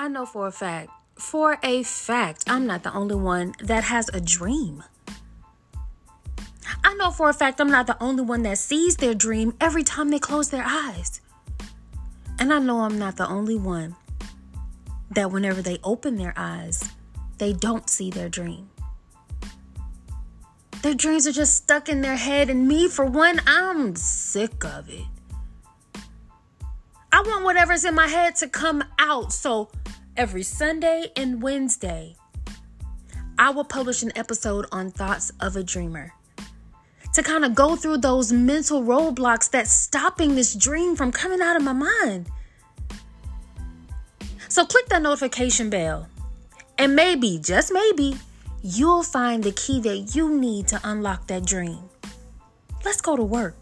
I know for a fact, for a fact, I'm not the only one that has a dream. I know for a fact I'm not the only one that sees their dream every time they close their eyes. And I know I'm not the only one that whenever they open their eyes, they don't see their dream. Their dreams are just stuck in their head, and me, for one, I'm sick of it. I want whatever's in my head to come out. So every Sunday and Wednesday, I will publish an episode on Thoughts of a Dreamer to kind of go through those mental roadblocks that's stopping this dream from coming out of my mind. So click that notification bell, and maybe, just maybe, you'll find the key that you need to unlock that dream. Let's go to work.